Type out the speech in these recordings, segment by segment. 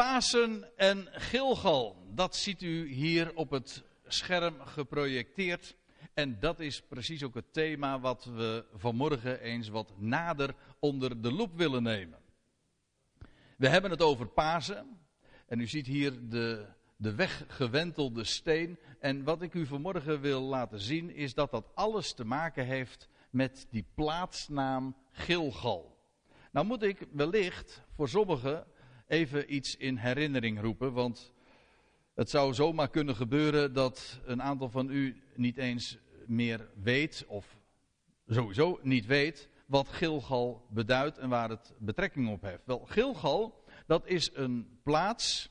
Pasen en Gilgal, dat ziet u hier op het scherm geprojecteerd. En dat is precies ook het thema wat we vanmorgen eens wat nader onder de loep willen nemen. We hebben het over Pasen. En u ziet hier de, de weggewentelde steen. En wat ik u vanmorgen wil laten zien is dat dat alles te maken heeft met die plaatsnaam Gilgal. Nou moet ik wellicht voor sommigen even iets in herinnering roepen, want het zou zomaar kunnen gebeuren dat een aantal van u niet eens meer weet, of sowieso niet weet, wat Gilgal beduidt en waar het betrekking op heeft. Wel, Gilgal, dat is een plaats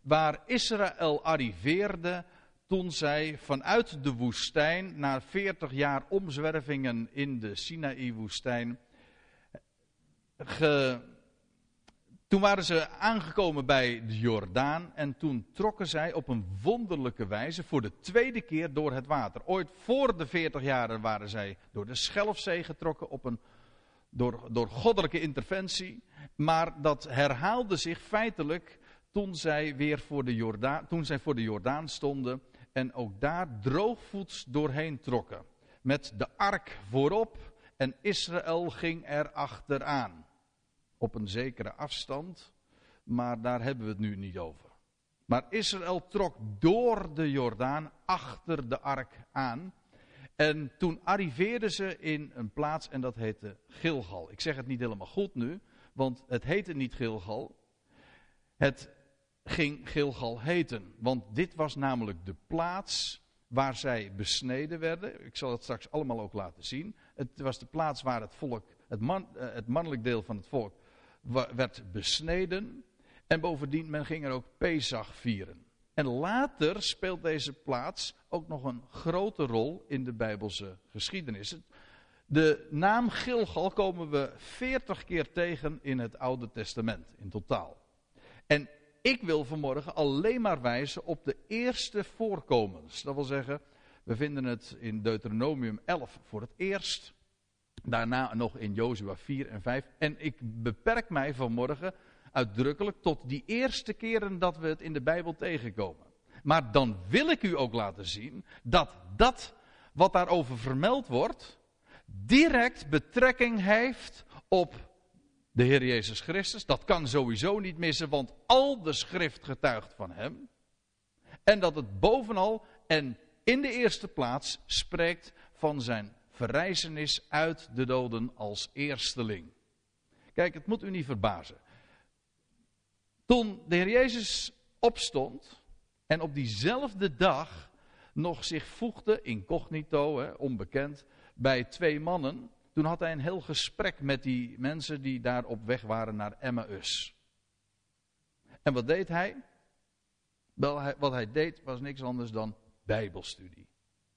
waar Israël arriveerde toen zij vanuit de woestijn, na 40 jaar omzwervingen in de Sinaï-woestijn, toen waren ze aangekomen bij de Jordaan en toen trokken zij op een wonderlijke wijze voor de tweede keer door het water. Ooit voor de 40 jaren waren zij door de Schelfzee getrokken op een, door, door goddelijke interventie. Maar dat herhaalde zich feitelijk toen zij weer voor de Jordaan, toen zij voor de Jordaan stonden en ook daar droogvoets doorheen trokken. Met de ark voorop en Israël ging er achteraan. Op een zekere afstand, maar daar hebben we het nu niet over. Maar Israël trok door de Jordaan achter de ark aan. En toen arriveerden ze in een plaats en dat heette Gilgal. Ik zeg het niet helemaal goed nu, want het heette niet Gilgal. Het ging Gilgal heten. Want dit was namelijk de plaats waar zij besneden werden. Ik zal het straks allemaal ook laten zien. Het was de plaats waar het volk, het, man, eh, het mannelijk deel van het volk, werd besneden. En bovendien, men ging er ook Pesach vieren. En later speelt deze plaats ook nog een grote rol in de Bijbelse geschiedenis. De naam Gilgal komen we veertig keer tegen in het Oude Testament in totaal. En ik wil vanmorgen alleen maar wijzen op de eerste voorkomens. Dat wil zeggen, we vinden het in Deuteronomium 11 voor het eerst. Daarna nog in Jozua 4 en 5. En ik beperk mij vanmorgen uitdrukkelijk tot die eerste keren dat we het in de Bijbel tegenkomen. Maar dan wil ik u ook laten zien dat dat wat daarover vermeld wordt, direct betrekking heeft op de Heer Jezus Christus. Dat kan sowieso niet missen, want al de schrift getuigt van Hem. En dat het bovenal en in de eerste plaats spreekt van zijn verrijzenis uit de doden als eersteling. Kijk, het moet u niet verbazen. Toen de Heer Jezus opstond en op diezelfde dag nog zich voegde, incognito, hè, onbekend, bij twee mannen, toen had hij een heel gesprek met die mensen die daar op weg waren naar Emmaus. En wat deed hij? Wel, wat hij deed was niks anders dan Bijbelstudie.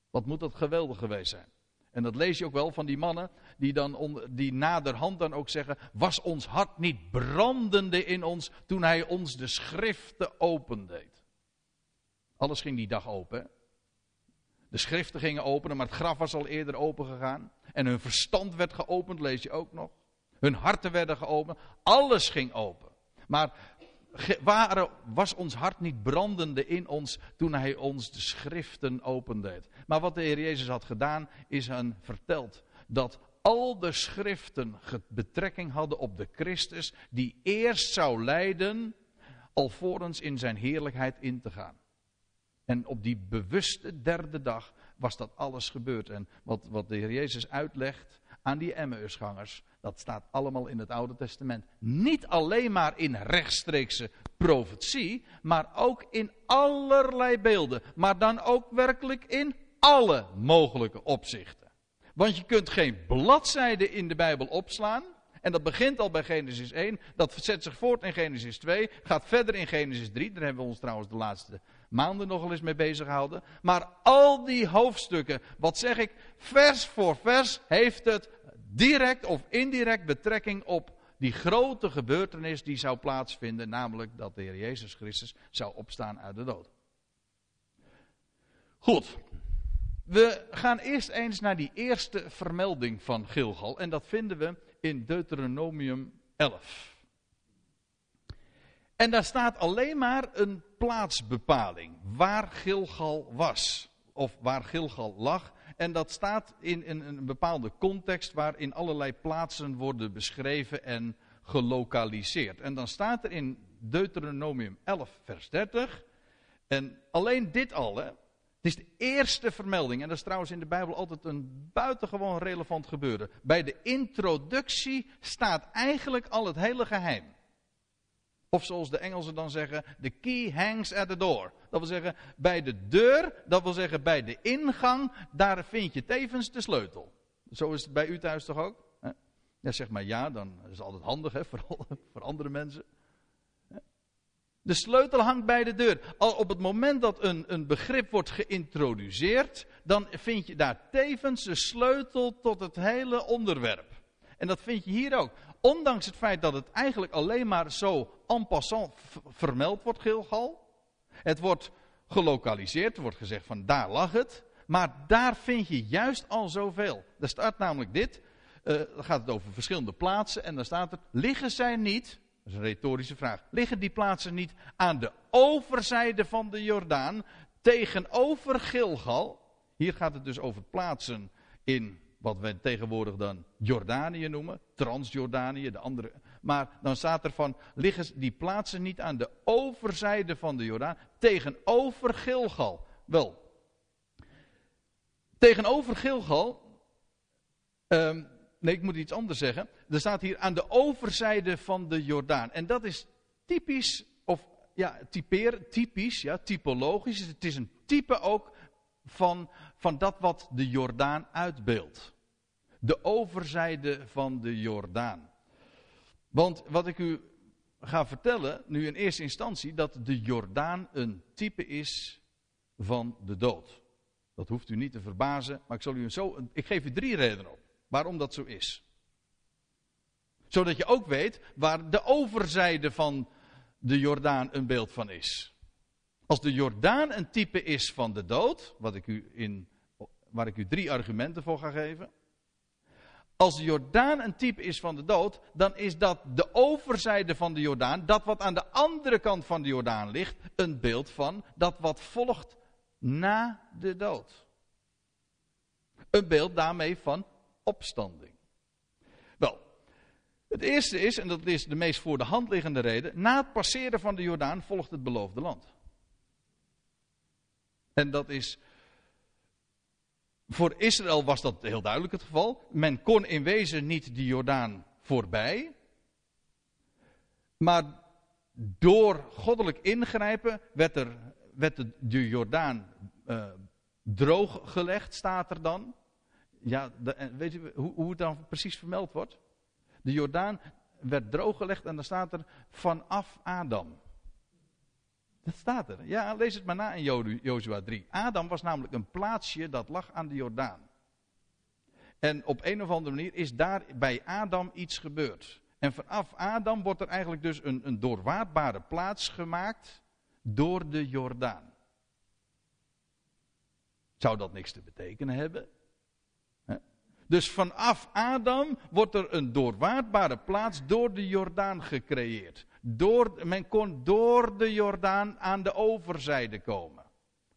Wat moet dat geweldig geweest zijn? En dat lees je ook wel van die mannen die dan die naderhand dan ook zeggen: Was ons hart niet brandende in ons toen hij ons de schriften opendeed? Alles ging die dag open. De schriften gingen openen, maar het graf was al eerder open gegaan. En hun verstand werd geopend, lees je ook nog. Hun harten werden geopend. Alles ging open. Maar was ons hart niet brandende in ons toen hij ons de schriften opendeed. Maar wat de Heer Jezus had gedaan, is hen verteld dat al de schriften betrekking hadden op de Christus die eerst zou lijden, alvorens in zijn heerlijkheid in te gaan. En op die bewuste derde dag was dat alles gebeurd. En wat, wat de Heer Jezus uitlegt aan die Emmausgangers, dat staat allemaal in het Oude Testament. Niet alleen maar in rechtstreekse profetie, maar ook in allerlei beelden. Maar dan ook werkelijk in alle mogelijke opzichten. Want je kunt geen bladzijde in de Bijbel opslaan. En dat begint al bij Genesis 1. Dat zet zich voort in Genesis 2. Gaat verder in Genesis 3. Daar hebben we ons trouwens de laatste maanden nogal eens mee bezig gehouden. Maar al die hoofdstukken, wat zeg ik, vers voor vers heeft het direct of indirect betrekking op die grote gebeurtenis die zou plaatsvinden, namelijk dat de Heer Jezus Christus zou opstaan uit de dood. Goed. We gaan eerst eens naar die eerste vermelding van Gilgal en dat vinden we in Deuteronomium 11. En daar staat alleen maar een plaatsbepaling. Waar Gilgal was. Of waar Gilgal lag. En dat staat in, een bepaalde context waarin allerlei plaatsen worden beschreven en gelokaliseerd. En dan staat er in Deuteronomium 11, vers 30. En alleen dit al, hè, het is de eerste vermelding. En dat is trouwens in de Bijbel altijd een buitengewoon relevant gebeuren. Bij de introductie staat eigenlijk al het hele geheim. Of zoals de Engelsen dan zeggen, the key hangs at the door. Dat wil zeggen, bij de deur, dat wil zeggen bij de ingang, daar vind je tevens de sleutel. Zo is het bij u thuis toch ook? Ja, zeg maar ja, dan is het altijd handig hè, voor, voor andere mensen. De sleutel hangt bij de deur. Al op het moment dat een, een begrip wordt geïntroduceerd, dan vind je daar tevens de sleutel tot het hele onderwerp. En dat vind je hier ook. Ondanks het feit dat het eigenlijk alleen maar zo en passant vermeld wordt, Gilgal. Het wordt gelokaliseerd, er wordt gezegd van daar lag het. Maar daar vind je juist al zoveel. Er staat namelijk dit, uh, dan gaat het over verschillende plaatsen en dan staat er, liggen zij niet, dat is een retorische vraag, liggen die plaatsen niet aan de overzijde van de Jordaan tegenover Gilgal? Hier gaat het dus over plaatsen in wat we tegenwoordig dan Jordanië noemen, Transjordanië, de andere. Maar dan staat er van, liggen die plaatsen niet aan de overzijde van de Jordaan, tegenover Gilgal? Wel, tegenover Gilgal, um, nee ik moet iets anders zeggen, er staat hier aan de overzijde van de Jordaan. En dat is typisch, of ja, typeer, typisch, ja, typologisch, het is een type ook van, van dat wat de Jordaan uitbeeldt. De overzijde van de Jordaan. Want wat ik u ga vertellen, nu in eerste instantie, dat de Jordaan een type is van de dood. Dat hoeft u niet te verbazen, maar ik, zal u zo, ik geef u drie redenen op waarom dat zo is. Zodat je ook weet waar de overzijde van de Jordaan een beeld van is. Als de Jordaan een type is van de dood, wat ik u in, waar ik u drie argumenten voor ga geven. Als de Jordaan een type is van de dood, dan is dat de overzijde van de Jordaan, dat wat aan de andere kant van de Jordaan ligt, een beeld van dat wat volgt na de dood. Een beeld daarmee van opstanding. Wel, het eerste is, en dat is de meest voor de hand liggende reden, na het passeren van de Jordaan volgt het beloofde land. En dat is. Voor Israël was dat heel duidelijk het geval. Men kon in wezen niet de Jordaan voorbij. Maar door goddelijk ingrijpen werd, er, werd de, Jordaan uh, drooggelegd, staat er dan. Ja, weet je hoe, hoe het dan precies vermeld wordt? De Jordaan werd drooggelegd en dan staat er vanaf Adam. Dat staat er. Ja, lees het maar na in Jozua 3. Adam was namelijk een plaatsje dat lag aan de Jordaan. En op een of andere manier is daar bij Adam iets gebeurd. En vanaf Adam wordt er eigenlijk dus een, een doorwaadbare plaats gemaakt door de Jordaan. Zou dat niks te betekenen hebben? Dus vanaf Adam wordt er een doorwaardbare plaats door de Jordaan gecreëerd. Door, men kon door de Jordaan aan de overzijde komen.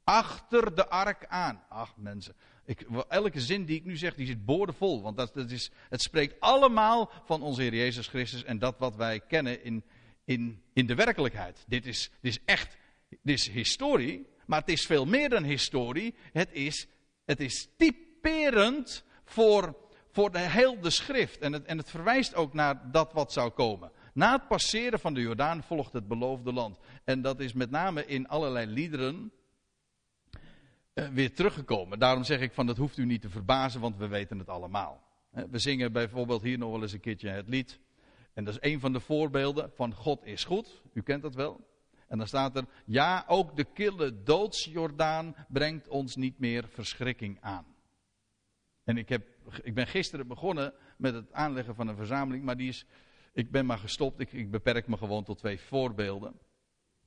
Achter de ark aan. Ach mensen, ik, elke zin die ik nu zeg, die zit boordevol. Want dat, dat is, het spreekt allemaal van onze Heer Jezus Christus en dat wat wij kennen in, in, in de werkelijkheid. Dit is, dit is echt, dit is historie, maar het is veel meer dan historie. Het is, het is typerend voor, voor de hele schrift. En het, en het verwijst ook naar dat wat zou komen. Na het passeren van de Jordaan volgt het beloofde land. En dat is met name in allerlei liederen uh, weer teruggekomen. Daarom zeg ik van dat hoeft u niet te verbazen, want we weten het allemaal. We zingen bijvoorbeeld hier nog wel eens een keertje het lied. En dat is een van de voorbeelden van God is goed. U kent dat wel. En dan staat er, ja, ook de kille doodsjordaan brengt ons niet meer verschrikking aan. En ik, heb, ik ben gisteren begonnen met het aanleggen van een verzameling, maar die is, ik ben maar gestopt. Ik, ik beperk me gewoon tot twee voorbeelden.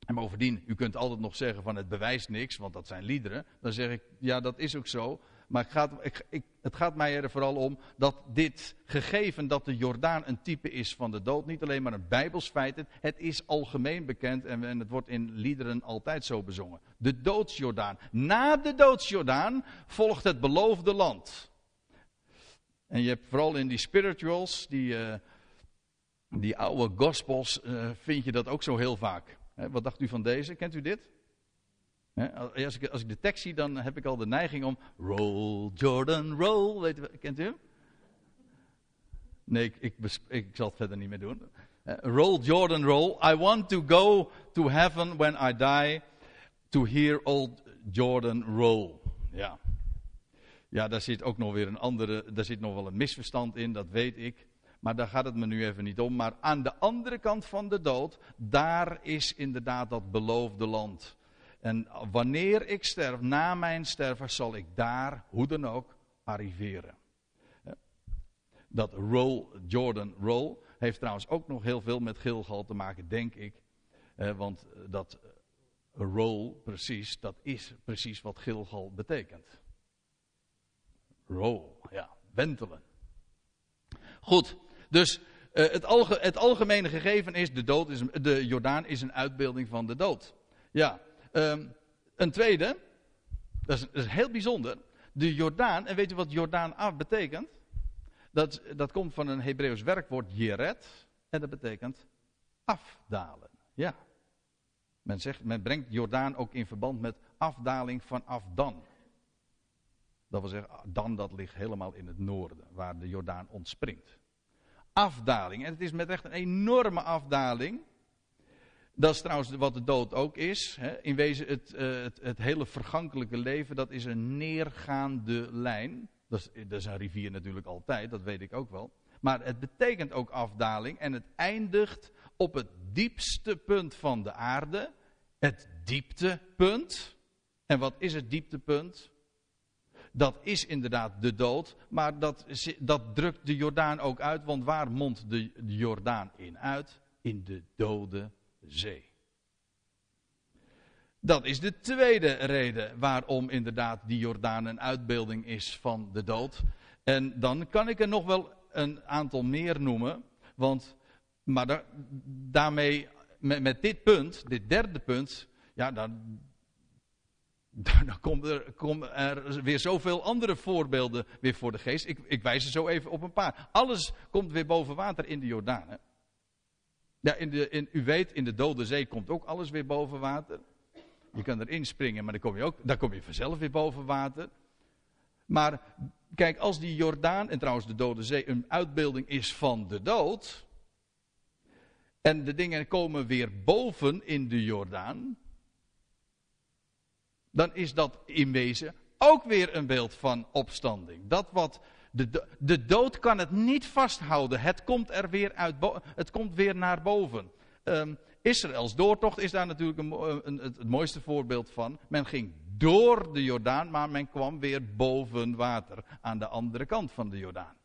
En bovendien, u kunt altijd nog zeggen van het bewijst niks, want dat zijn liederen. Dan zeg ik, ja dat is ook zo. Maar het gaat, ik, ik, het gaat mij er vooral om dat dit gegeven dat de Jordaan een type is van de dood, niet alleen maar een bijbels feit, het is algemeen bekend en, en het wordt in liederen altijd zo bezongen. De doodsjordaan. Na de doodsjordaan volgt het beloofde land. En je hebt vooral in die spirituals, die, uh, die oude gospels, uh, vind je dat ook zo heel vaak. wat dacht u van deze? Kent u dit? als, ik, de tekst zie, dan heb ik al de neiging om. Roll, Jordan, roll. Weet u, kent u hem? Nee, ik, ik, ik, zal het verder niet meer doen. roll, Jordan, roll. I want to go to heaven when I die. To hear old Jordan roll. Ja. Ja, daar zit ook nog weer een andere. Daar zit nog wel een misverstand in, dat weet ik. Maar daar gaat het me nu even niet om. Maar aan de andere kant van de dood, daar is inderdaad dat beloofde land. En wanneer ik sterf, na mijn sterven, zal ik daar, hoe dan ook, arriveren. Dat roll, Jordan roll, heeft trouwens ook nog heel veel met Gilgal te maken, denk ik. Want dat roll, precies, dat is precies wat Gilgal betekent. Roll, ja, wentelen. Goed, dus uh, het, het, algemene gegeven is, de, dood is, de Jordaan is een uitbeelding van de dood. Ja, um, een tweede, dat is, heel bijzonder. De Jordaan, en weet u wat Jordaan af betekent? Dat, dat komt van een Hebreeuws werkwoord jeret, en dat betekent afdalen. Ja. Men, zegt, men brengt Jordaan ook in verband met afdaling vanaf Dan. Dat wil zeggen, Dan dat ligt helemaal in het noorden, waar de Jordaan ontspringt. Afdaling, en het is met echt een enorme afdaling. Dat is trouwens wat de dood ook is. Hè. In wezen, het, uh, het, het, hele vergankelijke leven, dat is een neergaande lijn. Dat is, dat is een rivier natuurlijk altijd, dat weet ik ook wel. Maar het betekent ook afdaling en het eindigt op het diepste punt van de aarde. Het dieptepunt. En wat is het dieptepunt? Dat is inderdaad de dood, maar dat, dat drukt de Jordaan ook uit, want waar mondt de, Jordaan in uit? In de dode zee. Dat is de tweede reden waarom inderdaad die Jordaan een uitbeelding is van de dood. En dan kan ik er nog wel een aantal meer noemen. Want, maar daar, daarmee, met, met, dit punt, dit derde punt, ja, dan, dan komt er, komen er weer zoveel andere voorbeelden weer voor de geest. Ik, ik wijs er zo even op een paar. Alles komt weer boven water in de Jordaan. Ja, in de, in, u weet, in de Dode Zee komt ook alles weer boven water. Je kan erin springen, maar dan kom je, ook, dan kom je vanzelf weer boven water. Maar kijk, als die Jordaan, en trouwens de Dode Zee, een uitbeelding is van de dood. En de dingen komen weer boven in de Jordaan. Dan is dat in wezen ook weer een beeld van opstanding. Dat wat de, de dood kan het niet vasthouden. Het komt er weer uit. Het komt weer naar boven. Um, Israëls doortocht is daar natuurlijk een, een, het mooiste voorbeeld van. Men ging door de Jordaan, maar men kwam weer boven water. Aan de andere kant van de Jordaan.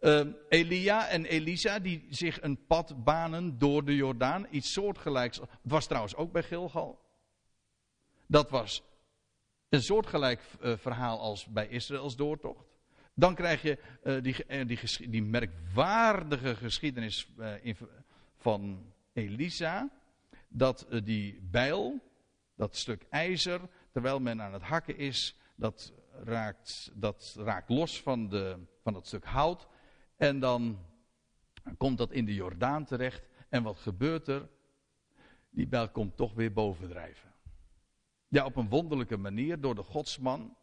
Um, Elia en Elisa die zich een pad banen door de Jordaan. Iets soortgelijks. Het was trouwens ook bij Gilgal. Dat was een soortgelijk uh, verhaal als bij Israëls doortocht. Dan krijg je uh, die, uh, die, die, merkwaardige geschiedenis van Elisa. Dat die bijl, dat stuk ijzer, terwijl men aan het hakken is, dat raakt, dat raakt los van, de, van dat stuk hout. En dan komt dat in de Jordaan terecht. En wat gebeurt er? Die bijl komt toch weer bovendrijven. Ja, op een wonderlijke manier door de godsman.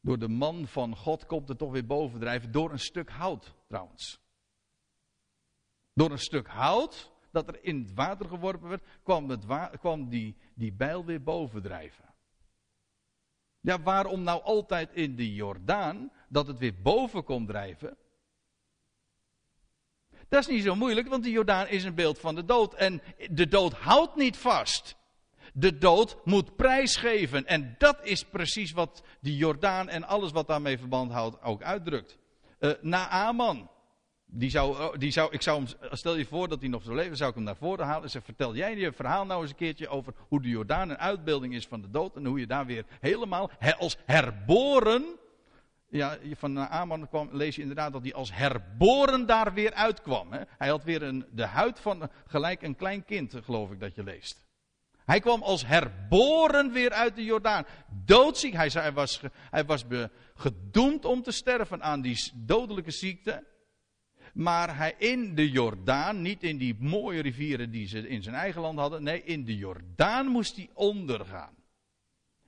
Door de man van God komt het toch weer bovendrijven. Door een stuk hout trouwens. Door een stuk hout dat er in het water geworpen werd, kwam, het kwam die, die bijl weer bovendrijven. Ja, waarom nou altijd in de Jordaan dat het weer boven komt drijven? Dat is niet zo moeilijk, want de Jordaan is een beeld van de dood. En de dood houdt niet vast. De dood moet prijsgeven. En dat is precies wat die Jordaan en alles wat daarmee verband houdt ook uitdrukt. Uh, Naaman. die zou, oh, die zou, ik zou hem, stel je voor dat hij nog zou leven, zou ik hem naar voren halen en zeg: Vertel jij je verhaal nou eens een keertje over hoe de Jordaan een uitbeelding is van de dood en hoe je daar weer helemaal als herboren. Ja, van Aman kwam, lees je inderdaad dat hij als herboren daar weer uitkwam. Hè? Hij had weer een, de huid van gelijk een klein kind, geloof ik dat je leest. Hij kwam als herboren weer uit de Jordaan. Doodziek. Hij, was, hij was gedoemd om te sterven aan die dodelijke ziekte. Maar hij in de Jordaan, niet in die mooie rivieren die ze in zijn eigen land hadden. Nee, in de Jordaan moest hij ondergaan.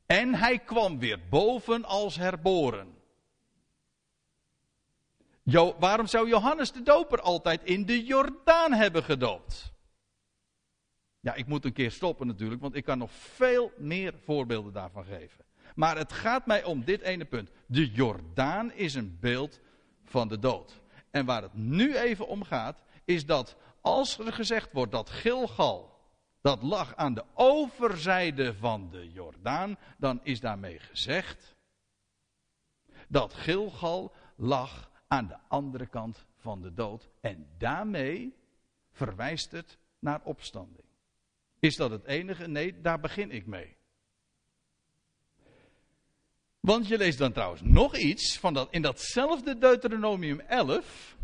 En hij kwam weer boven als herboren. Waarom zou Johannes de Doper altijd in de Jordaan hebben gedoopt? Ja, ik moet een keer stoppen natuurlijk, want ik kan nog veel meer voorbeelden daarvan geven. Maar het gaat mij om dit ene punt. De Jordaan is een beeld van de dood. En waar het nu even om gaat, is dat als er gezegd wordt dat Gilgal, dat lag aan de overzijde van de Jordaan, dan is daarmee gezegd dat Gilgal lag aan de andere kant van de dood. En daarmee verwijst het naar opstanding. Is dat het enige? Nee, daar begin ik mee. Want je leest dan trouwens nog iets van dat, in datzelfde Deuteronomium 11.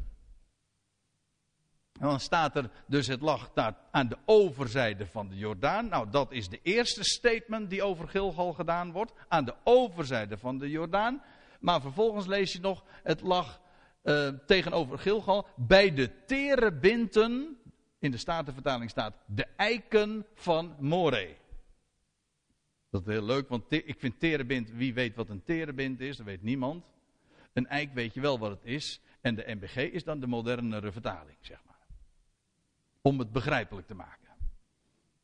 dan staat er dus het lag daar aan de overzijde van de Jordaan. Nou, dat is de eerste statement die over Gilgal gedaan wordt. Aan de overzijde van de Jordaan. Maar vervolgens lees je nog, het lag uh, tegenover Gilgal bij de terebinten in de Statenvertaling staat de eiken van More. Dat is heel leuk, want ik vind terebind, wie weet wat een terebind is, dat weet niemand. Een eik weet je wel wat het is. En de MBG is dan de modernere vertaling, zeg maar. Om het begrijpelijk te maken.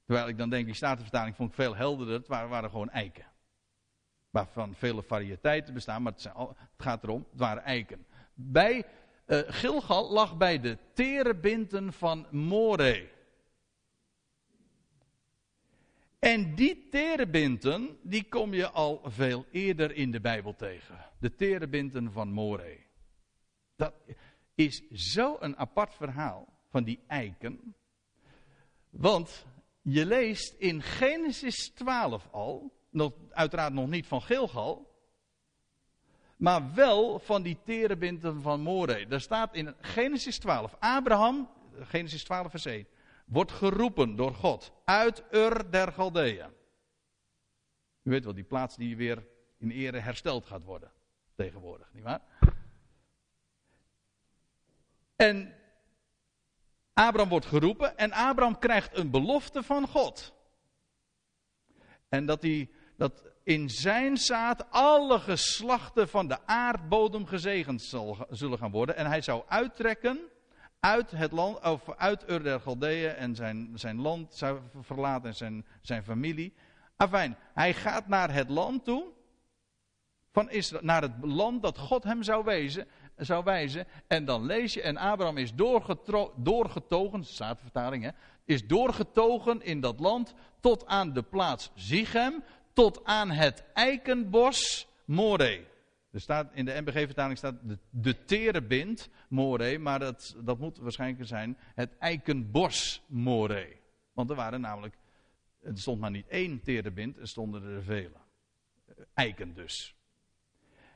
Terwijl ik dan denk, die Statenvertaling vond ik veel helderder. Het waren, gewoon eiken. Waarvan vele variëteiten bestaan, maar het, het gaat erom, het waren eiken. Bij uh, Gilgal lag bij de terebinten van More. En die terebinten, die kom je al veel eerder in de Bijbel tegen. De terebinten van More. Dat is zo'n apart verhaal van die eiken. Want je leest in Genesis 12 al, nog, uiteraard nog niet van Gilgal, maar wel van die terebinten van More. Daar staat in Genesis 12, Abraham, Genesis 12 vers 1, wordt geroepen door God uit Ur der Galdeeën. U weet wel, die plaats die weer in ere hersteld gaat worden tegenwoordig, nietwaar? En Abraham wordt geroepen en Abraham krijgt een belofte van God. En dat, hij, dat in zijn zaad alle geslachten van de aardbodem gezegend zullen gaan worden. En hij zou uittrekken uit het land, of uit Ur der Galdeeën en zijn, zijn land zou verlaten en zijn, zijn familie. Afijn, hij gaat naar het land toe, van Israël, naar het land dat God hem zou, wezen, zou wijzen. En dan lees je, en Abraham is doorgetogen, vertaling hè, is doorgetogen in dat land tot aan de plaats Zichem, tot aan het eikenbos More. Er staat, in de MBG-vertaling staat de, de terebint More, maar dat, dat moet waarschijnlijk zijn het eikenbos More. Want er waren namelijk, er stond maar niet één terebint, er stonden er vele. Eiken dus.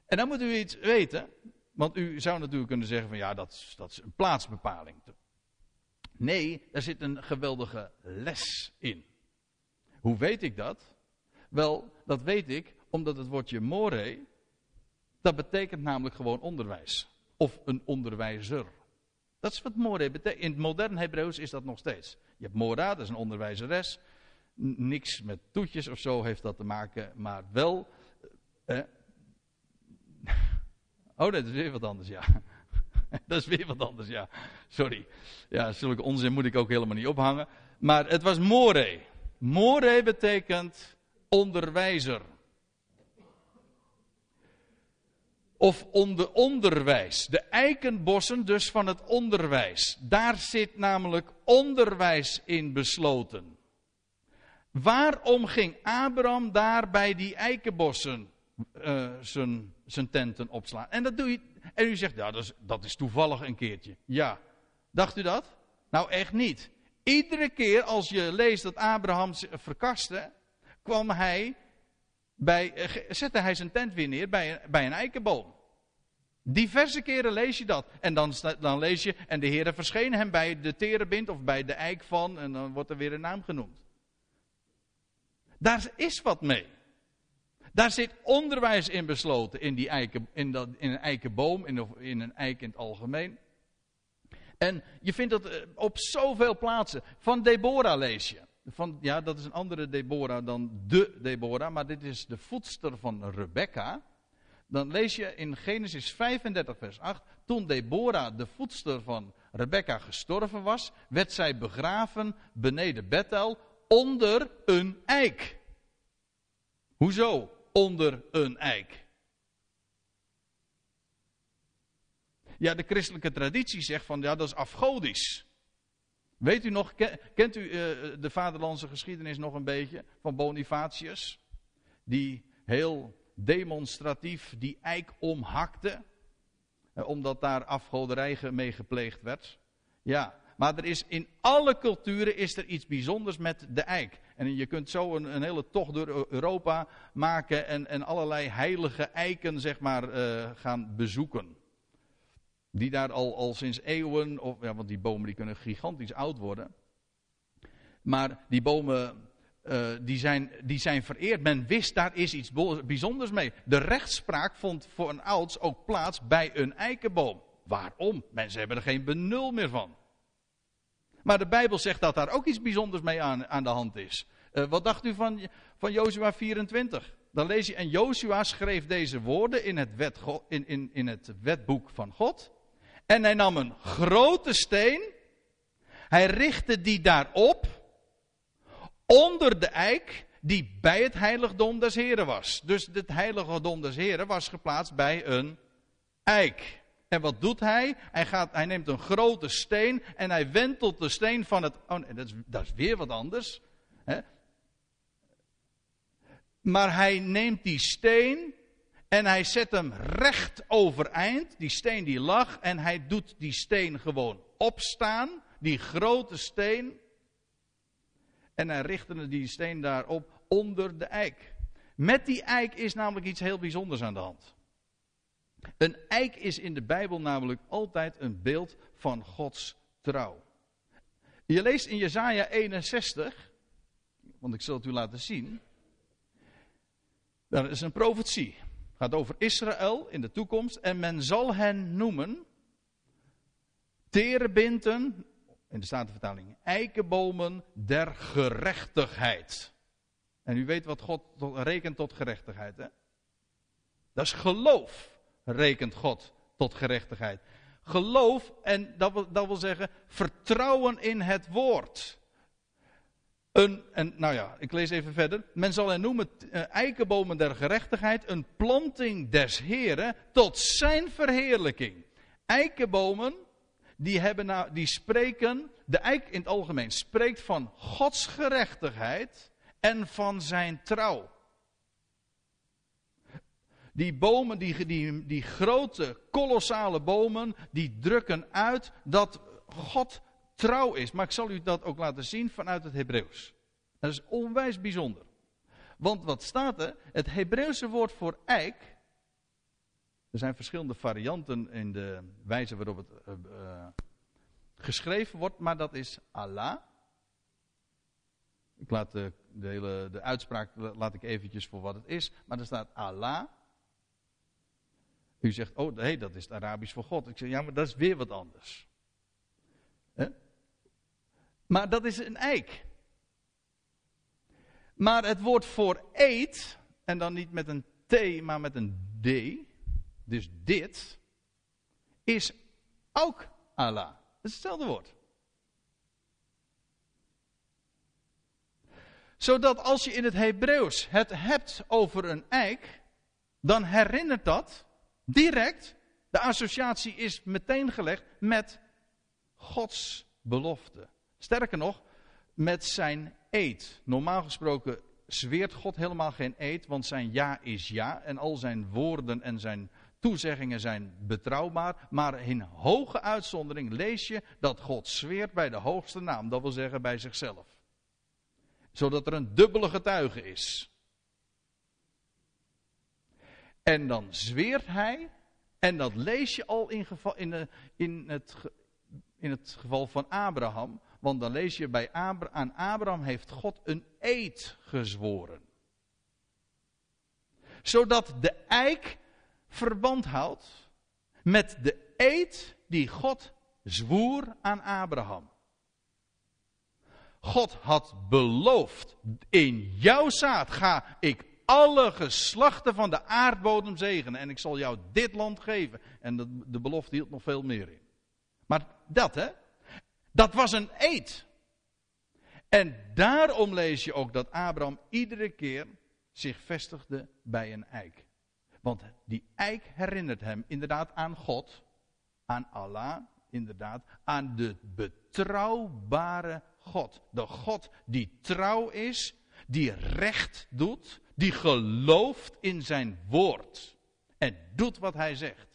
En dan moet u iets weten, want u zou natuurlijk kunnen zeggen van ja, dat, dat is een plaatsbepaling. Nee, daar zit een geweldige les in. Hoe weet ik dat? Wel, dat weet ik omdat het woordje more, dat betekent namelijk gewoon onderwijs. Of een onderwijzer. Dat is wat more betekent. In het modern Hebreeuws is dat nog steeds. Je hebt mora, dat is een onderwijzeres. Niks met toetjes of zo heeft dat te maken, maar wel. Eh, oh, dat is weer wat anders, ja. dat is weer wat anders, ja. Sorry. Ja, zulke onzin moet ik ook helemaal niet ophangen. Maar het was more. More betekent onderwijzer. Of onder onderwijs. De eikenbossen dus van het onderwijs. Daar zit namelijk onderwijs in besloten. Waarom ging Abraham daar bij die eikenbossen zijn, zijn tenten opslaan. En dat doe je. En u zegt, ja, dat is, dat is toevallig een keertje. Ja. Dacht u dat? Nou, echt niet. Iedere keer als je leest dat Abraham verkaste, kwam hij bij, eh, zette hij zijn tent weer neer bij, bij een eikenboom. Diverse keren lees je dat. En dan, dan lees je, en de Heer verscheen hem bij de terebint of bij de eik van, en dan wordt er weer een naam genoemd. Daar is wat mee. Daar zit onderwijs in besloten in, die eiken, in, dat, in een eikenboom, in, in een eik in het algemeen. En je vindt dat eh, op zoveel plaatsen. Van Deborah lees je. Van, ja, dat is een andere Deborah dan de Deborah, maar dit is de voedster van Rebecca. Dan lees je in Genesis 35, vers 8. Toen Deborah, de voedster van Rebecca, gestorven was, werd zij begraven beneden Bethel onder een eik. Hoezo onder een eik? Ja, de christelijke traditie zegt van ja, dat is afgodisch. Weet u nog, kent u uh, de vaderlandse geschiedenis nog een beetje van Bonifatius? Die heel demonstratief die eik omhakte, uh, omdat daar afgoderij mee gepleegd werd. Ja, maar er is in alle culturen is er iets bijzonders met de eik. En je kunt zo een, een hele tocht door Europa maken en, en allerlei heilige eiken zeg maar uh, gaan bezoeken. Die daar al, al sinds eeuwen, of, ja, want die bomen die kunnen gigantisch oud worden. Maar die bomen uh, die, zijn, die zijn vereerd. Men wist daar is iets bijzonders mee. De rechtspraak vond voor een ouds ook plaats bij een eikenboom. Waarom? Mensen hebben er geen benul meer van. Maar de Bijbel zegt dat daar ook iets bijzonders mee aan, aan de hand is. Uh, wat dacht u van, van Jozua 24? Dan lees je, en Jozua schreef deze woorden in het, wet, in, in, in het wetboek van God. En hij nam een grote steen. Hij richtte die daarop. Onder de eik die bij het heiligdom des Heren was. Dus het heiligdom des Heren was geplaatst bij een eik. En wat doet hij? Hij, gaat, hij neemt een grote steen en hij wentelt de steen van het. Oh nee, dat, is, dat is weer wat anders. Hè? Maar hij neemt die steen en hij zet hem recht overeind. Die steen die lag. En hij doet die steen gewoon opstaan. Die grote steen. En hij richtte die steen daarop onder de eik. Met die eik is namelijk iets heel bijzonders aan de hand. Een eik is in de Bijbel namelijk altijd een beeld van Gods trouw. Je leest in Jesaja 61, want ik zal het u laten zien. Daar is een profetie gaat over Israël in de toekomst. En men zal hen noemen terebinten, in de Statenvertaling, eikenbomen der gerechtigheid. En u weet wat God rekent tot gerechtigheid, hè? Dat is geloof, rekent God tot gerechtigheid. Geloof, en dat wil, dat wil zeggen vertrouwen in het woord. Een, en nou ja, ik lees even verder. Men zal hen noemen uh, eikenbomen der gerechtigheid, een planting des Heren tot zijn verheerlijking. Eikenbomen, die, hebben nou, die spreken, de eik in het algemeen spreekt van Gods gerechtigheid en van zijn trouw. Die bomen, die, die grote, kolossale bomen, die drukken uit dat God trouw is. Maar ik zal u dat ook laten zien vanuit het Hebreeuws. Dat is onwijs bijzonder. Want wat staat er? Het Hebreeuwse woord voor eik. Er zijn verschillende varianten in de wijze waarop het uh, uh, geschreven wordt, maar dat is Allah. Ik laat de, de, hele de uitspraak laat ik eventjes voor wat het is, maar er staat Allah. U zegt, oh nee, dat is het Arabisch voor God. Ik zeg, ja, maar dat is weer wat anders. Maar dat is een eik. Maar het woord voor eet, en dan niet met een T, maar met een D, dus dit, is ook Allah. Het is hetzelfde woord. Zodat als je in het Hebreeuws het hebt over een eik, dan herinnert dat direct, de associatie is meteen gelegd met Gods belofte. Sterker nog, met zijn eed. Normaal gesproken zweert God helemaal geen eed, want zijn ja is ja en al zijn woorden en zijn toezeggingen zijn betrouwbaar. Maar in hoge uitzondering lees je dat God zweert bij de hoogste naam, dat wil zeggen bij zichzelf. Zodat er een dubbele getuige is. En dan zweert hij, en dat lees je al in, geval, in, de, in, het, in het geval van Abraham. Want dan lees je bij Abra aan Abraham heeft God een eed gezworen. Zodat de eik verband houdt met de eed die God zwoer aan Abraham. God had beloofd, in jouw zaad ga ik alle geslachten van de aardbodem zegenen en ik zal jou dit land geven. En de, de belofte hield nog veel meer in. Maar dat hè, dat was een eed. En daarom lees je ook dat Abraham iedere keer zich vestigde bij een eik. Want die eik herinnert hem inderdaad aan God, aan Allah, inderdaad, aan de betrouwbare God. De God die trouw is, die recht doet, die gelooft in zijn woord en doet wat hij zegt.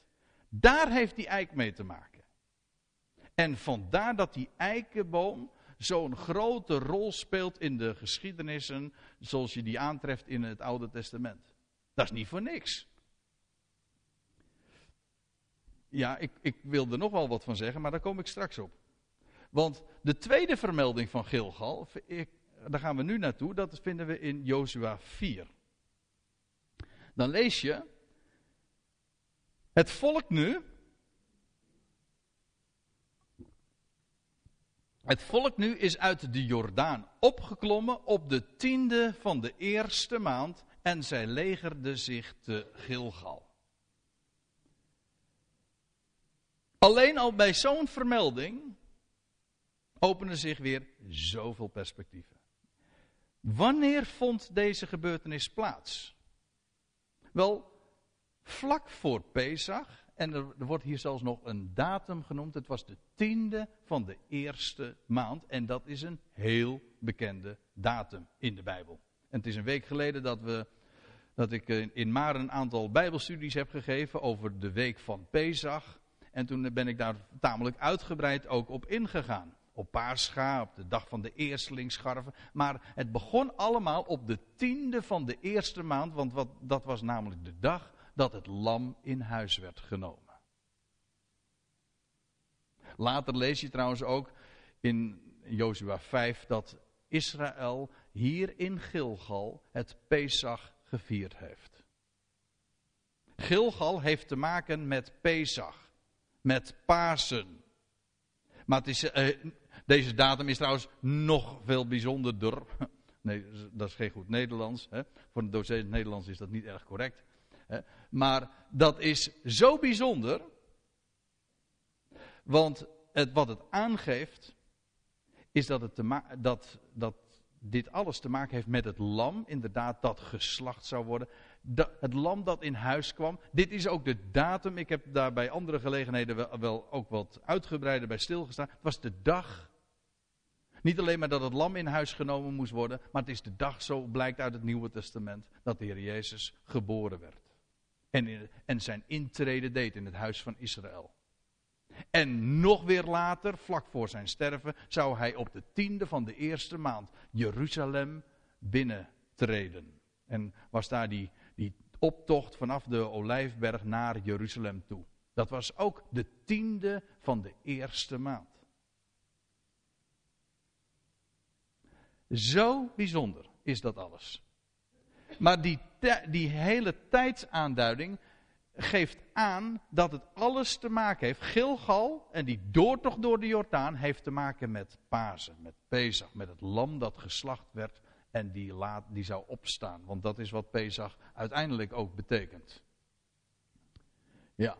Daar heeft die eik mee te maken. En vandaar dat die eikenboom zo'n grote rol speelt in de geschiedenissen zoals je die aantreft in het Oude Testament. Dat is niet voor niks. Ja, ik, ik wil er nog wel wat van zeggen, maar daar kom ik straks op. Want de tweede vermelding van Gilgal, ik, daar gaan we nu naartoe, dat vinden we in Jozua 4. Dan lees je, het volk nu, Het volk nu is uit de Jordaan opgeklommen op de tiende van de eerste maand en zij legerden zich te Gilgal. Alleen al bij zo'n vermelding openen zich weer zoveel perspectieven. Wanneer vond deze gebeurtenis plaats? Wel, vlak voor Pesach en er, wordt hier zelfs nog een datum genoemd. Het was de tiende van de eerste maand. En dat is een heel bekende datum in de Bijbel. En het is een week geleden dat, we, dat ik in Maar een aantal Bijbelstudies heb gegeven over de week van Pesach. En toen ben ik daar tamelijk uitgebreid ook op ingegaan. Op Paascha, op de dag van de eerstelingsscharven. Maar het begon allemaal op de tiende van de eerste maand. Want wat, dat was namelijk de dag dat het lam in huis werd genomen. Later lees je trouwens ook in Jozua 5 dat Israël hier in Gilgal het Pesach gevierd heeft. Gilgal heeft te maken met Pesach, met Pasen. Maar het is, eh, deze datum is trouwens nog veel bijzonderder. Nee, dat is geen goed Nederlands. Hè. Voor een docent Nederlands is dat niet erg correct. Maar dat is zo bijzonder. Want het, wat het aangeeft, is dat, het dat, dat dit alles te maken heeft met het lam, inderdaad, dat geslacht zou worden. het lam dat in huis kwam. Dit is ook de datum. Ik heb daar bij andere gelegenheden wel, wel ook wat uitgebreider bij stilgestaan. Het was de dag. Niet alleen maar dat het lam in huis genomen moest worden, maar het is de dag, zo blijkt uit het Nieuwe Testament, dat de Heer Jezus geboren werd en, en zijn intrede deed in het huis van Israël. En nog weer later, vlak voor zijn sterven, zou hij op de tiende van de eerste maand Jeruzalem binnentreden. En was daar die, die optocht vanaf de Olijfberg naar Jeruzalem toe. Dat was ook de tiende van de eerste maand. Zo bijzonder is dat alles. Maar die, die hele tijdsaanduiding geeft aan dat het alles te maken heeft. Gilgal en die doortocht door de Jordaan heeft te maken met Pasen, met Pesach, met het lam dat geslacht werd en die, laat, die zou opstaan. Want dat is wat Pesach uiteindelijk ook betekent. Ja.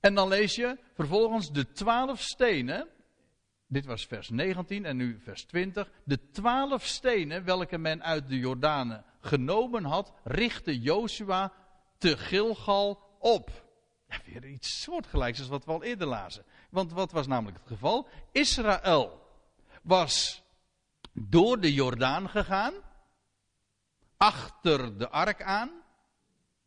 En dan lees je vervolgens de twaalf stenen. Dit was vers 19 en nu vers 20. De twaalf stenen welke men uit de Jordanen genomen had, richtte Joshua te Gilgal op. Ja, weer iets soortgelijks als wat we al eerder lazen. Want wat was namelijk het geval? Israël was door de Jordaan gegaan. achter de ark aan.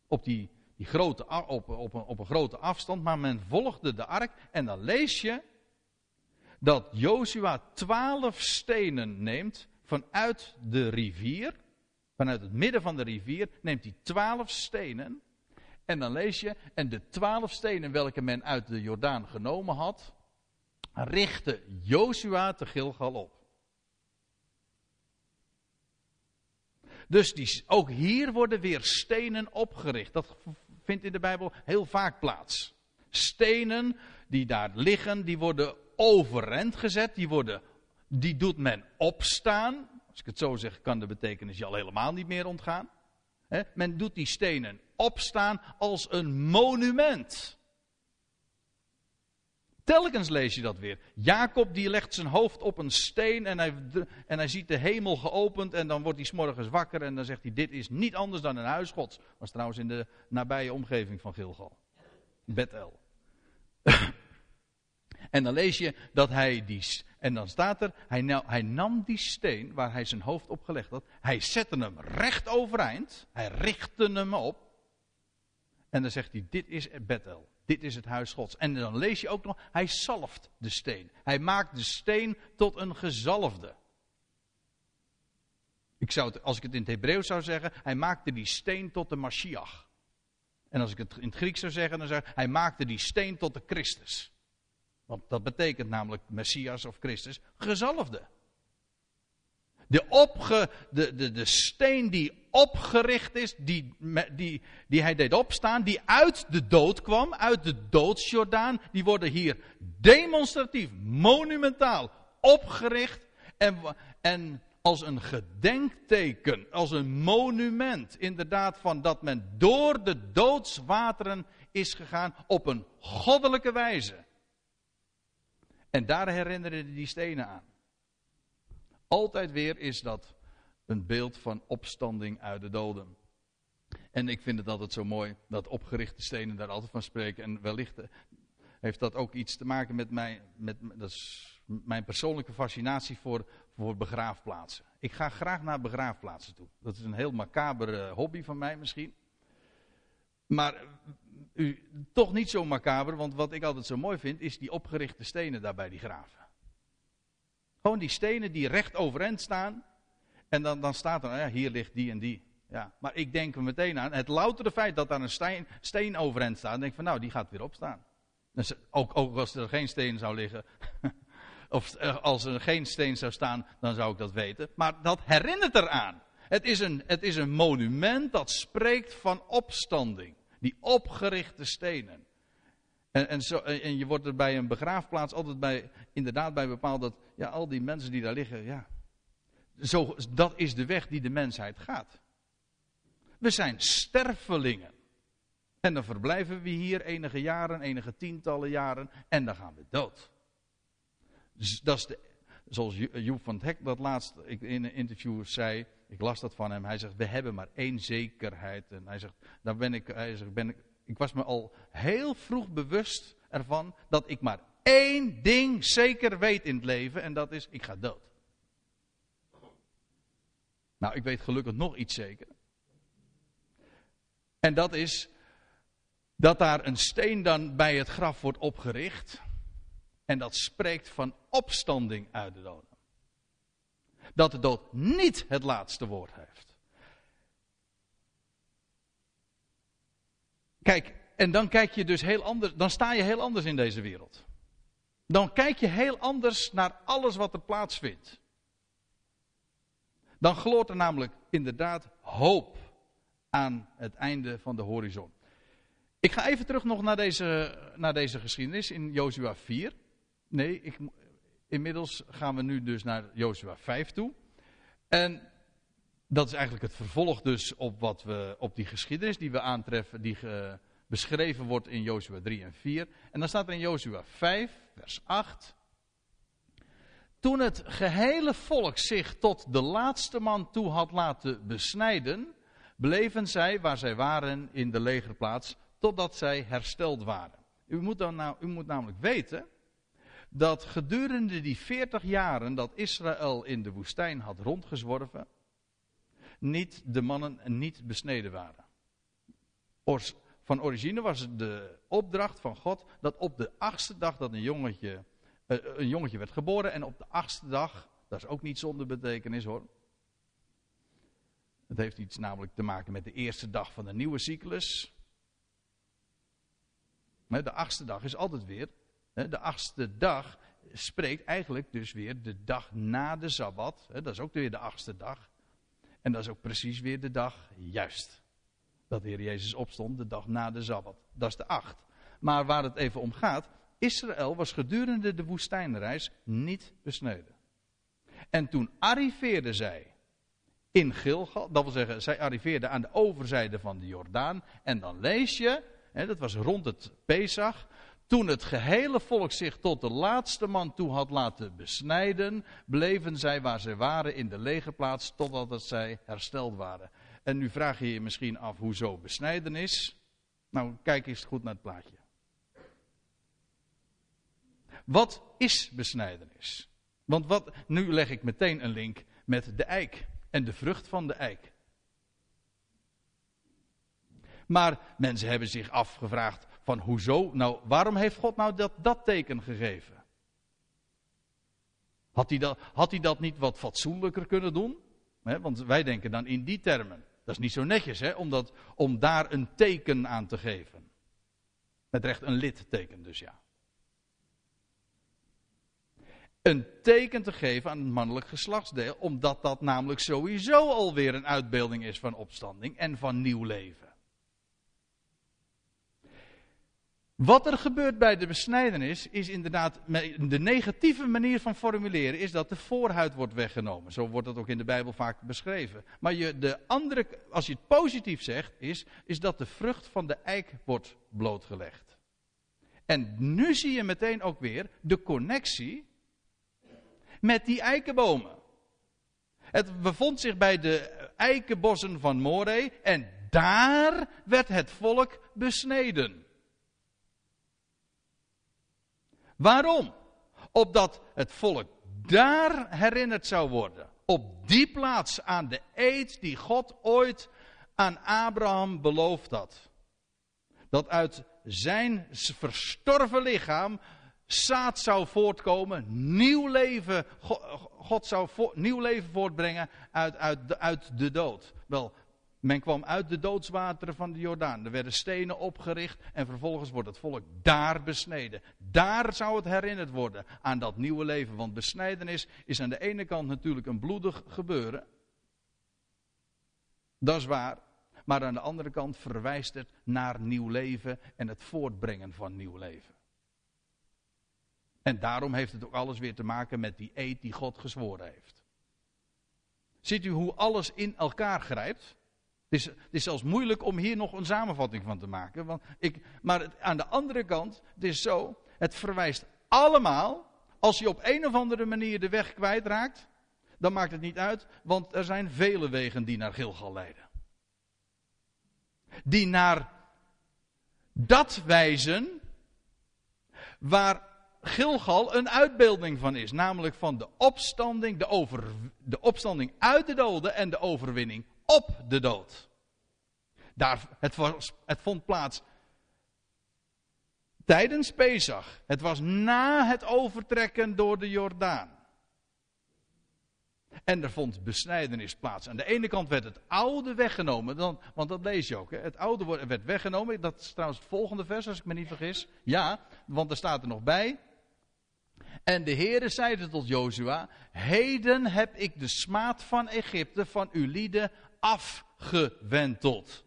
Op, die, die grote, op, op, een, op een grote afstand. Maar men volgde de ark. En dan lees je dat Jozua twaalf stenen neemt vanuit de rivier. Vanuit het midden van de rivier neemt hij twaalf stenen. En dan lees je, en de twaalf stenen welke men uit de Jordaan genomen had, richtte Jozua te Gilgal op. Dus die, ook hier worden weer stenen opgericht. Dat vindt in de Bijbel heel vaak plaats. Stenen die daar liggen, die worden overeind gezet, die, worden, die doet men opstaan. Als ik het zo zeg, kan de betekenis je al helemaal niet meer ontgaan. men doet die stenen opstaan als een monument. Telkens lees je dat weer. Jacob die legt zijn hoofd op een steen en hij, en hij ziet de hemel geopend en dan wordt hij s'morgens wakker en dan zegt hij dit is niet anders dan een huis gods. Was trouwens in de nabije omgeving van Gilgal. Bethel. en dan lees je dat hij die, en dan staat er, hij, hij nam die steen waar hij zijn hoofd op gelegd had, hij zette hem recht overeind, hij richtte hem op en dan zegt hij dit is Bethel. Dit is het huis Gods. En dan lees je ook nog, hij zalft de steen. Hij maakt de steen tot een gezalfde. Ik zou als ik het in het Hebreeuws zou zeggen, hij maakte die steen tot de Mashiach. En als ik het in het Grieks zou zeggen, dan zeg ik, hij maakte die steen tot de Christus. Want dat betekent namelijk Messias of Christus, gezalfde. De, de, de, de steen die opgericht is, die, die, die hij deed opstaan, die uit de dood kwam, uit de doodsjordaan, die worden hier demonstratief, monumentaal opgericht en, en als een gedenkteken, als een monument, inderdaad, van dat men door de doodswateren is gegaan op een goddelijke wijze. En daar herinneren die stenen aan. Altijd weer is dat een beeld van opstanding uit de doden. En ik vind het altijd zo mooi dat opgerichte stenen daar altijd van spreken. En wellicht eh, heeft dat ook iets te maken met mijn, met, dat is mijn persoonlijke fascinatie voor, voor begraafplaatsen. Ik ga graag naar begraafplaatsen toe. Dat is een heel macabere hobby van mij misschien. Maar u, toch niet zo macaber, want wat ik altijd zo mooi vind, is die opgerichte stenen daar bij die graven. Gewoon die stenen die recht overeind staan. En dan, dan staat er, nou ja, hier ligt die en die. Ja, maar ik denk er meteen aan, het loutere feit dat daar een steen, steen overeind staat, denk ik van nou, die gaat weer opstaan. Dus ook, ook als er geen steen zou liggen, of eh, als er geen steen zou staan, dan zou ik dat weten. Maar dat herinnert eraan. Het is een, het is een monument dat spreekt van opstanding. Die opgerichte stenen. En, en, zo, en, je wordt er bij een begraafplaats altijd bij, inderdaad bij bepaald dat ja, al die mensen die daar liggen, ja, zo, dat is de weg die de mensheid gaat. We zijn stervelingen. En dan verblijven we hier enige jaren, enige tientallen jaren, en dan gaan we dood. Dus dat is de, zoals Joep van het Hek dat laatst in een interview zei, ik las dat van hem, hij zegt, we hebben maar één zekerheid. En hij zegt, daar ben ik, hij zegt, ben ik, ik was me al heel vroeg bewust ervan dat ik maar één ding zeker weet in het leven en dat is, ik ga dood. Nou, ik weet gelukkig nog iets zeker. En dat is dat daar een steen dan bij het graf wordt opgericht. En dat spreekt van opstanding uit de doden. Dat de dood niet het laatste woord heeft. Kijk, en dan kijk je dus heel anders, dan sta je heel anders in deze wereld. Dan kijk je heel anders naar alles wat er plaatsvindt. Dan gloort er namelijk inderdaad hoop aan het einde van de horizon. Ik ga even terug nog naar deze, naar deze geschiedenis in Jozua 4. Nee, ik, inmiddels gaan we nu dus naar Jozua 5 toe. En dat is eigenlijk het vervolg dus op, wat we, op die geschiedenis die we aantreffen, die beschreven wordt in Jozua 3 en 4. En dan staat er in Jozua 5, vers 8. Toen het gehele volk zich tot de laatste man toe had laten besnijden, bleven zij waar zij waren in de legerplaats, totdat zij hersteld waren. U moet, dan nou, u moet namelijk weten dat gedurende die 40 jaren dat Israël in de woestijn had rondgezworven, niet, de mannen niet besneden waren. Van origine was de opdracht van God dat op de achtste dag dat een jongetje, eh, een jongetje werd geboren en op de achtste dag, dat is ook niet zonder betekenis hoor. Het heeft iets namelijk te maken met de eerste dag van de nieuwe cyclus. De achtste dag is altijd weer. De achtste dag spreekt eigenlijk dus weer de dag na de Sabbat. Dat is ook weer de achtste dag. En dat is ook precies weer de dag, juist. Dat de Heer Jezus opstond, de dag na de Sabbat. Dat is de acht. Maar waar het even om gaat, Israël was gedurende de woestijnreis niet besneden. En toen arriveerden zij in Gilgal, dat wil zeggen, zij arriveerden aan de overzijde van de Jordaan. En dan lees je, hè, dat was rond het Pesach, toen het gehele volk zich tot de laatste man toe had laten besnijden, bleven zij waar zij waren in de legerplaats totdat zij hersteld waren. En nu vraag je je misschien af hoezo besnijdenis. Nou, kijk eens goed naar het plaatje. Wat is besnijdenis? Want wat, nu leg ik meteen een link met de eik en de vrucht van de eik. Maar mensen hebben zich afgevraagd van hoezo, nou waarom heeft God nou dat, dat teken gegeven? Had hij, dat, had hij dat niet wat fatsoenlijker kunnen doen? want wij denken dan in die termen. Dat is niet zo netjes, hè, om, om daar een teken aan te geven. Met recht een lidteken dus, ja. Een teken te geven aan het mannelijk geslachtsdeel, omdat dat namelijk sowieso alweer een uitbeelding is van opstanding en van nieuw leven. Wat er gebeurt bij de besnijdenis is inderdaad, de negatieve manier van formuleren is dat de voorhuid wordt weggenomen. Zo wordt dat ook in de Bijbel vaak beschreven. Maar je, de andere, als je het positief zegt, is, is dat de vrucht van de eik wordt blootgelegd. En nu zie je meteen ook weer de connectie met die eikenbomen. Het bevond zich bij de eikenbossen van Moreh en daar werd het volk besneden. Waarom? Opdat het volk daar herinnerd zou worden. Op die plaats aan de eed die God ooit aan Abraham beloofd had. Dat uit zijn verstorven lichaam zaad zou voortkomen, nieuw leven, God zou nieuw leven voortbrengen uit, uit, uit de dood. Wel, men kwam uit de doodswateren van de Jordaan. Er werden stenen opgericht en vervolgens wordt het volk daar besneden. Daar zou het herinnerd worden aan dat nieuwe leven. Want besnijdenis is aan de ene kant natuurlijk een bloedig gebeuren. Dat is waar. Maar aan de andere kant verwijst het naar nieuw leven en het voortbrengen van nieuw leven. En daarom heeft het ook alles weer te maken met die eed die God gezworen heeft. Ziet u hoe alles in elkaar grijpt? Het is, het is zelfs moeilijk om hier nog een samenvatting van te maken. Want ik, maar aan de andere kant, het is zo, het verwijst allemaal, als je op een of andere manier de weg kwijtraakt, dan maakt het niet uit, want er zijn vele wegen die naar Gilgal leiden. Die naar dat wijzen waar Gilgal een uitbeelding van is, namelijk van de opstanding, de, over, de opstanding uit de doden en de overwinning op de dood. Daar, het, was, het vond plaats tijdens Pesach. Het was na het overtrekken door de Jordaan. En er vond besnijdenis plaats. Aan de ene kant werd het oude weggenomen, dan, want dat lees je ook. Hè? Het oude werd weggenomen. Dat is trouwens het volgende vers, als ik me niet vergis. Ja, want er staat er nog bij. En de Heere zeide tot Jozua: Heden heb ik de smaad van Egypte van uw lieden afgewenteld.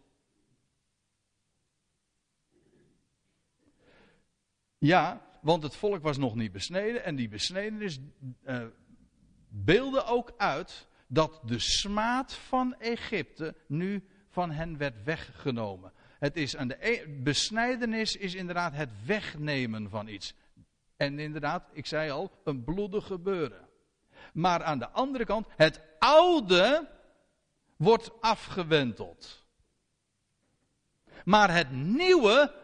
Ja, want het volk was nog niet besneden en die besnedenis uh, beelde ook uit dat de smaad van Egypte nu van hen werd weggenomen. Het is aan de e besnijdenis is inderdaad het wegnemen van iets. En inderdaad, ik zei al, een bloedig gebeuren. Maar aan de andere kant, het oude wordt afgewenteld. Maar het nieuwe,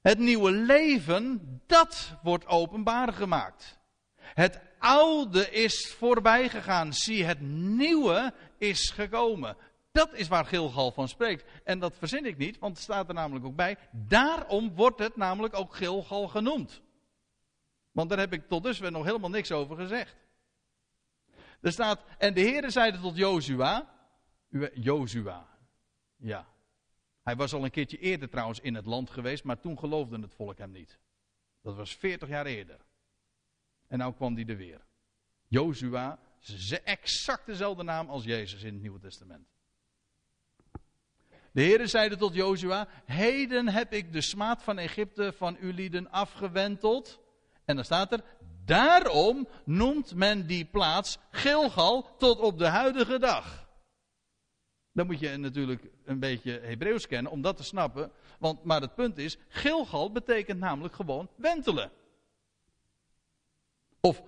het nieuwe leven, dat wordt openbaar gemaakt. Het oude is voorbij gegaan. Zie, het nieuwe is gekomen. Dat is waar Gilgal van spreekt. En dat verzin ik niet, want het staat er namelijk ook bij. Daarom wordt het namelijk ook Gilgal genoemd. Want daar heb ik tot dusver nog helemaal niks over gezegd. Er staat, en de Heere zeide tot Jozua. Jozua. Ja. Hij was al een keertje eerder trouwens in het land geweest, maar toen geloofde het volk hem niet. Dat was 40 jaar eerder. En nou kwam hij er weer. Jozua, exact dezelfde naam als Jezus in het Nieuwe Testament. De Heere zeide tot Jozua: Heden heb ik de smaad van Egypte van uw lieden afgewenteld. En dan staat er: Daarom noemt men die plaats Gilgal tot op de huidige dag. Dan moet je natuurlijk een beetje Hebreeuws kennen om dat te snappen. Want, maar het punt is, Gilgal betekent namelijk gewoon wentelen. Of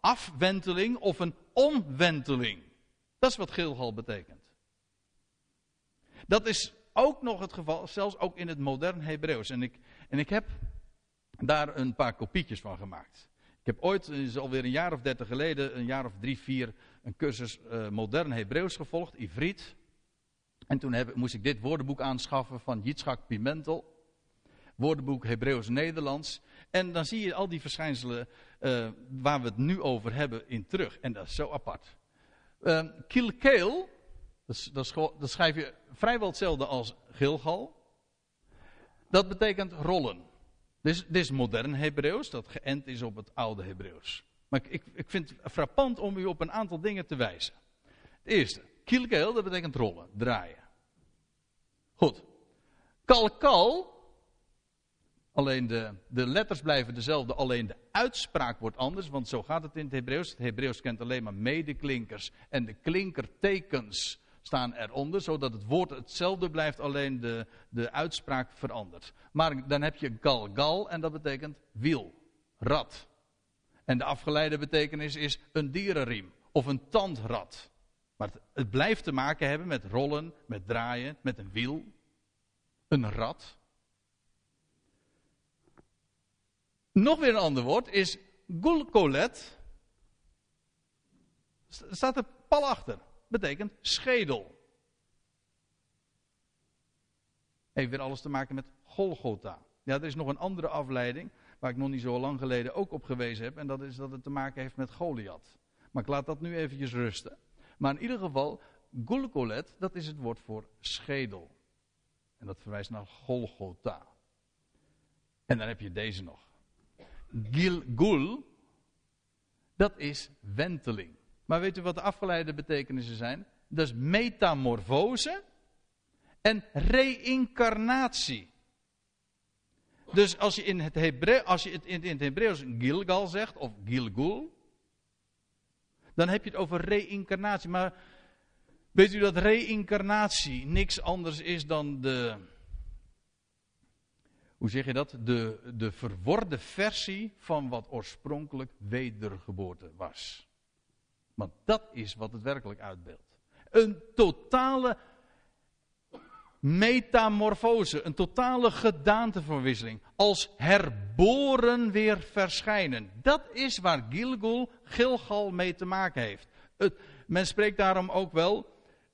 afwenteling of een omwenteling. Dat is wat Gilgal betekent. Dat is ook nog het geval, zelfs ook in het modern Hebreeuws. En ik, en ik heb daar een paar kopietjes van gemaakt. Ik heb ooit, is alweer een jaar of dertig geleden, een jaar of drie, vier, een cursus uh, modern Hebreeuws gevolgd, Ivriet. En toen heb, moest ik dit woordenboek aanschaffen van Yitzhak Pimentel. Woordenboek Hebreeuws-Nederlands. En dan zie je al die verschijnselen uh, waar we het nu over hebben in terug. En dat is zo apart. Uh, Kilkeel, dat, schrijf je vrijwel hetzelfde als Gilgal. Dat betekent rollen. Dit dit is modern Hebreeuws, dat geënt is op het oude Hebreeuws. Maar ik, ik, vind het frappant om u op een aantal dingen te wijzen. Het eerste, kilkeel, dat betekent rollen, draaien. Goed. Kalkal, alleen de, de letters blijven dezelfde, alleen de uitspraak wordt anders, want zo gaat het in het Hebreeuws. Het Hebreeuws kent alleen maar medeklinkers en de klinkertekens staan eronder, zodat het woord hetzelfde blijft, alleen de, de uitspraak verandert. Maar dan heb je galgal en dat betekent wiel, rad. En de afgeleide betekenis is een dierenriem of een tandrad. Maar het, blijft te maken hebben met rollen, met draaien, met een wiel, een rad. Nog weer een ander woord is gulkolet. Staat er pal achter betekent schedel. Heeft weer alles te maken met Golgotha. Ja, er is nog een andere afleiding, waar ik nog niet zo lang geleden ook op gewezen heb, en dat is dat het te maken heeft met Goliath. Maar ik laat dat nu eventjes rusten. Maar in ieder geval, Gulkolet, dat is het woord voor schedel. En dat verwijst naar Golgotha. En dan heb je deze nog. Gilgul, dat is wenteling. Maar weet u wat de afgeleide betekenissen zijn? Dat is metamorfose en reïncarnatie. Dus als je, in het Hebreu, als je het in het Hebreeuws Gilgal zegt, of Gilgul, dan heb je het over reïncarnatie. Maar weet u dat reïncarnatie niks anders is dan de, hoe zeg je dat? De, de verworde versie van wat oorspronkelijk wedergeboorte was. Want dat is wat het werkelijk uitbeeldt. Een totale metamorfose, een totale gedaanteverwisseling. Als herboren weer verschijnen. Dat is waar Gilgul, Gilgal mee te maken heeft. Men spreekt daarom ook wel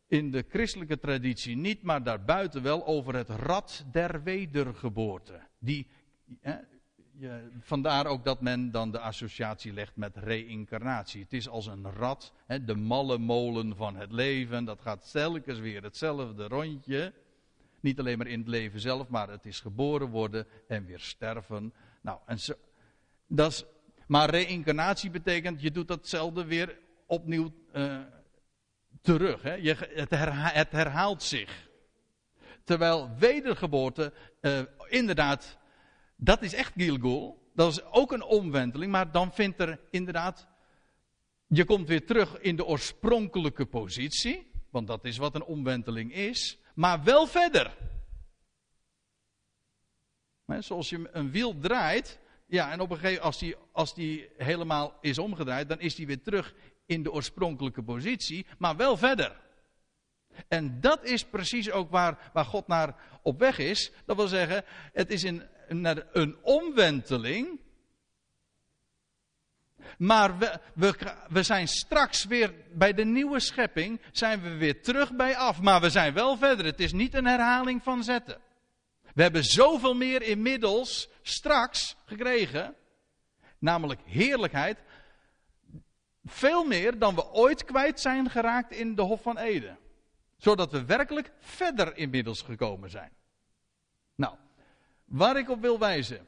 in de christelijke traditie niet, maar daarbuiten wel over het rad der wedergeboorte. Die, vandaar ook dat men dan de associatie legt met reïncarnatie. Het is als een rad, hè, de malle molen van het leven. Dat gaat telkens weer hetzelfde rondje. Niet alleen maar in het leven zelf, maar het is geboren worden en weer sterven. Nou, en zo, dat is, maar reïncarnatie betekent, je doet datzelfde weer opnieuw uh, terug. Hè? Je, het, herha het, herhaalt zich. Terwijl wedergeboorte uh, inderdaad dat is echt Gilgul. Dat is ook een omwenteling, maar dan vindt er inderdaad. Je komt weer terug in de oorspronkelijke positie. Want dat is wat een omwenteling is. Maar wel verder. zoals je een wiel draait. Ja, en op een gegeven moment, als die, als die helemaal is omgedraaid, dan is die weer terug in de oorspronkelijke positie. Maar wel verder. En dat is precies ook waar, waar God naar op weg is. Dat wil zeggen, het is een, een omwenteling. Maar we, zijn straks weer bij de nieuwe schepping, zijn we weer terug bij af. Maar we zijn wel verder. Het is niet een herhaling van zetten. We hebben zoveel meer inmiddels straks gekregen, namelijk heerlijkheid, veel meer dan we ooit kwijt zijn geraakt in de Hof van Eden. Zodat we werkelijk verder inmiddels gekomen zijn. Nou, waar ik op wil wijzen,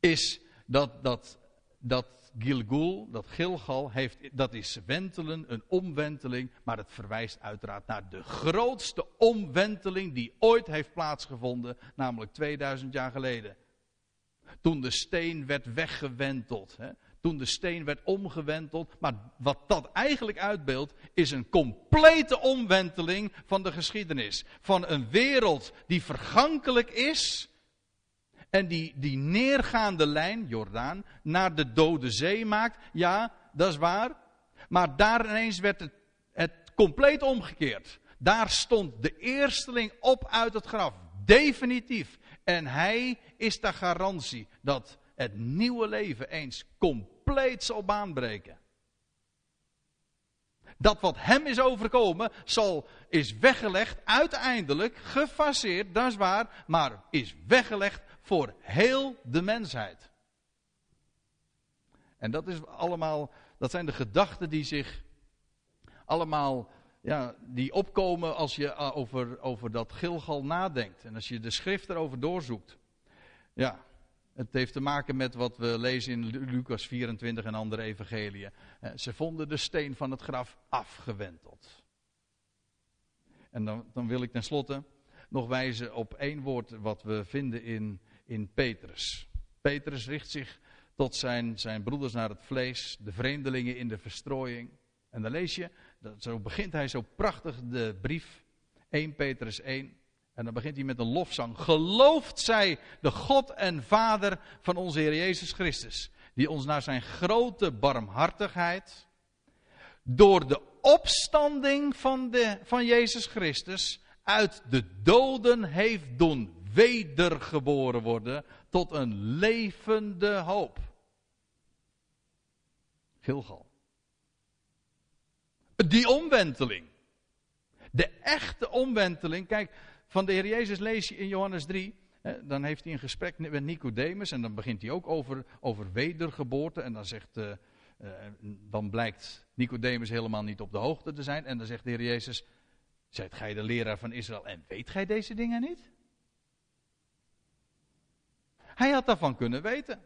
is dat, dat, dat Gilgul, dat Gilgal, heeft, dat is wentelen, een omwenteling, maar het verwijst uiteraard naar de grootste omwenteling die ooit heeft plaatsgevonden, namelijk 2000 jaar geleden. Toen de steen werd weggewenteld. Hè? toen de steen werd omgewenteld. Maar wat dat eigenlijk uitbeeldt, is een complete omwenteling van de geschiedenis. Van een wereld die vergankelijk is. En die, die neergaande lijn, Jordaan, naar de Dode Zee maakt. Ja, dat is waar. Maar daar ineens werd het, het compleet omgekeerd. Daar stond de eersteling op uit het graf. Definitief. En hij is de garantie dat het nieuwe leven eens compleet zal baanbreken. Dat wat hem is overkomen, zal, is weggelegd, uiteindelijk gefaseerd, dat is waar, maar is weggelegd voor heel de mensheid. En dat is allemaal, dat zijn de gedachten die zich allemaal, ja, die opkomen als je eh, over, over dat Gilgal nadenkt. En als je de schrift erover doorzoekt. Ja, het heeft te maken met wat we lezen in Lucas 24 en andere evangeliën. Eh, ze vonden de steen van het graf afgewenteld. En dan, dan wil ik tenslotte nog wijzen op één woord wat we vinden in, in Petrus. Petrus richt zich tot zijn, zijn broeders naar het vlees, de vreemdelingen in de verstrooiing. En dan lees je, dat, zo begint hij zo prachtig de brief, 1 Petrus 1. En dan begint hij met een lofzang. Gelooft zij de God en Vader van onze Heer Jezus Christus, die ons naar zijn grote barmhartigheid, door de opstanding van, de, van Jezus Christus, uit de doden heeft doen wedergeboren worden tot een levende hoop. Gilgal. Die omwenteling. De echte omwenteling. Kijk, van de Heer Jezus lees je in Johannes 3. Dan heeft hij een gesprek met Nicodemus. En dan begint hij ook over, over wedergeboorte. En dan, zegt, uh, dan blijkt Nicodemus helemaal niet op de hoogte te zijn. En dan zegt de Heer Jezus. Zijt gij de leraar van Israël en weet gij deze dingen niet? Hij had daarvan kunnen weten.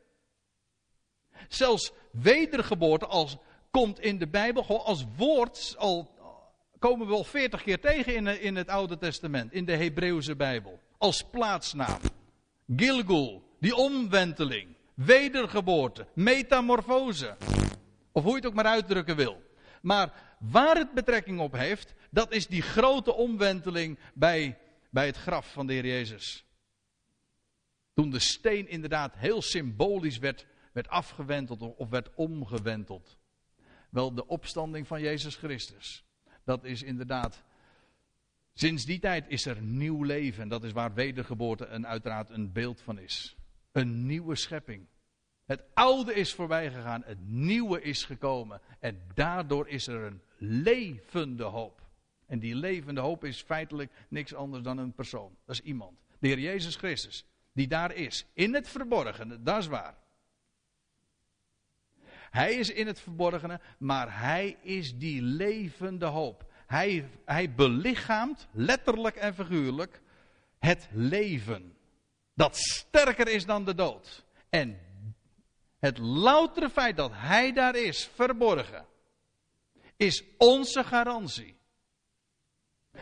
Zelfs wedergeboorte als, komt in de Bijbel gewoon als woord al komen we wel veertig keer tegen in, in het Oude Testament, in de Hebreeuwse Bijbel. Als plaatsnaam. Gilgul, die omwenteling, wedergeboorte, metamorfose. Of hoe je het ook maar uitdrukken wil. Maar waar het betrekking op heeft, dat is die grote omwenteling bij, bij het graf van de Heer Jezus. Toen de steen inderdaad heel symbolisch werd, werd afgewenteld of werd omgewenteld. Wel de opstanding van Jezus Christus dat is inderdaad. Sinds die tijd is er nieuw leven. En dat is waar wedergeboorte een, uiteraard een beeld van is. Een nieuwe schepping. Het oude is voorbij gegaan, het nieuwe is gekomen. En daardoor is er een levende hoop. En die levende hoop is feitelijk niks anders dan een persoon. Dat is iemand. De Heer Jezus Christus. Die daar is. In het verborgene, dat is waar. Hij is in het verborgene, maar hij is die levende hoop. Hij, hij belichaamt, letterlijk en figuurlijk, het leven. Dat sterker is dan de dood. En het loutere feit dat hij daar is, verborgen, is onze garantie.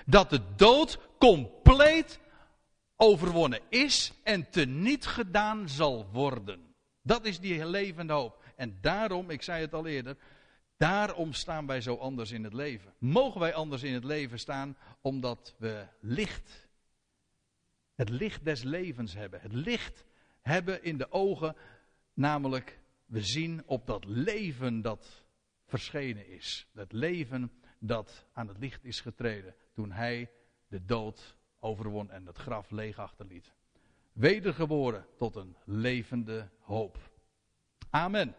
Dat de dood compleet overwonnen is en teniet gedaan zal worden. Dat is die levende hoop. En daarom, ik zei het al eerder, daarom staan wij zo anders in het leven. Mogen wij anders in het leven staan omdat we licht, het licht des levens hebben. Het licht hebben in de ogen, namelijk we zien op dat leven dat verschenen is. Dat leven dat aan het licht is getreden toen hij de dood overwon en het graf leeg achterliet. Wedergeboren tot een levende hoop. Amen.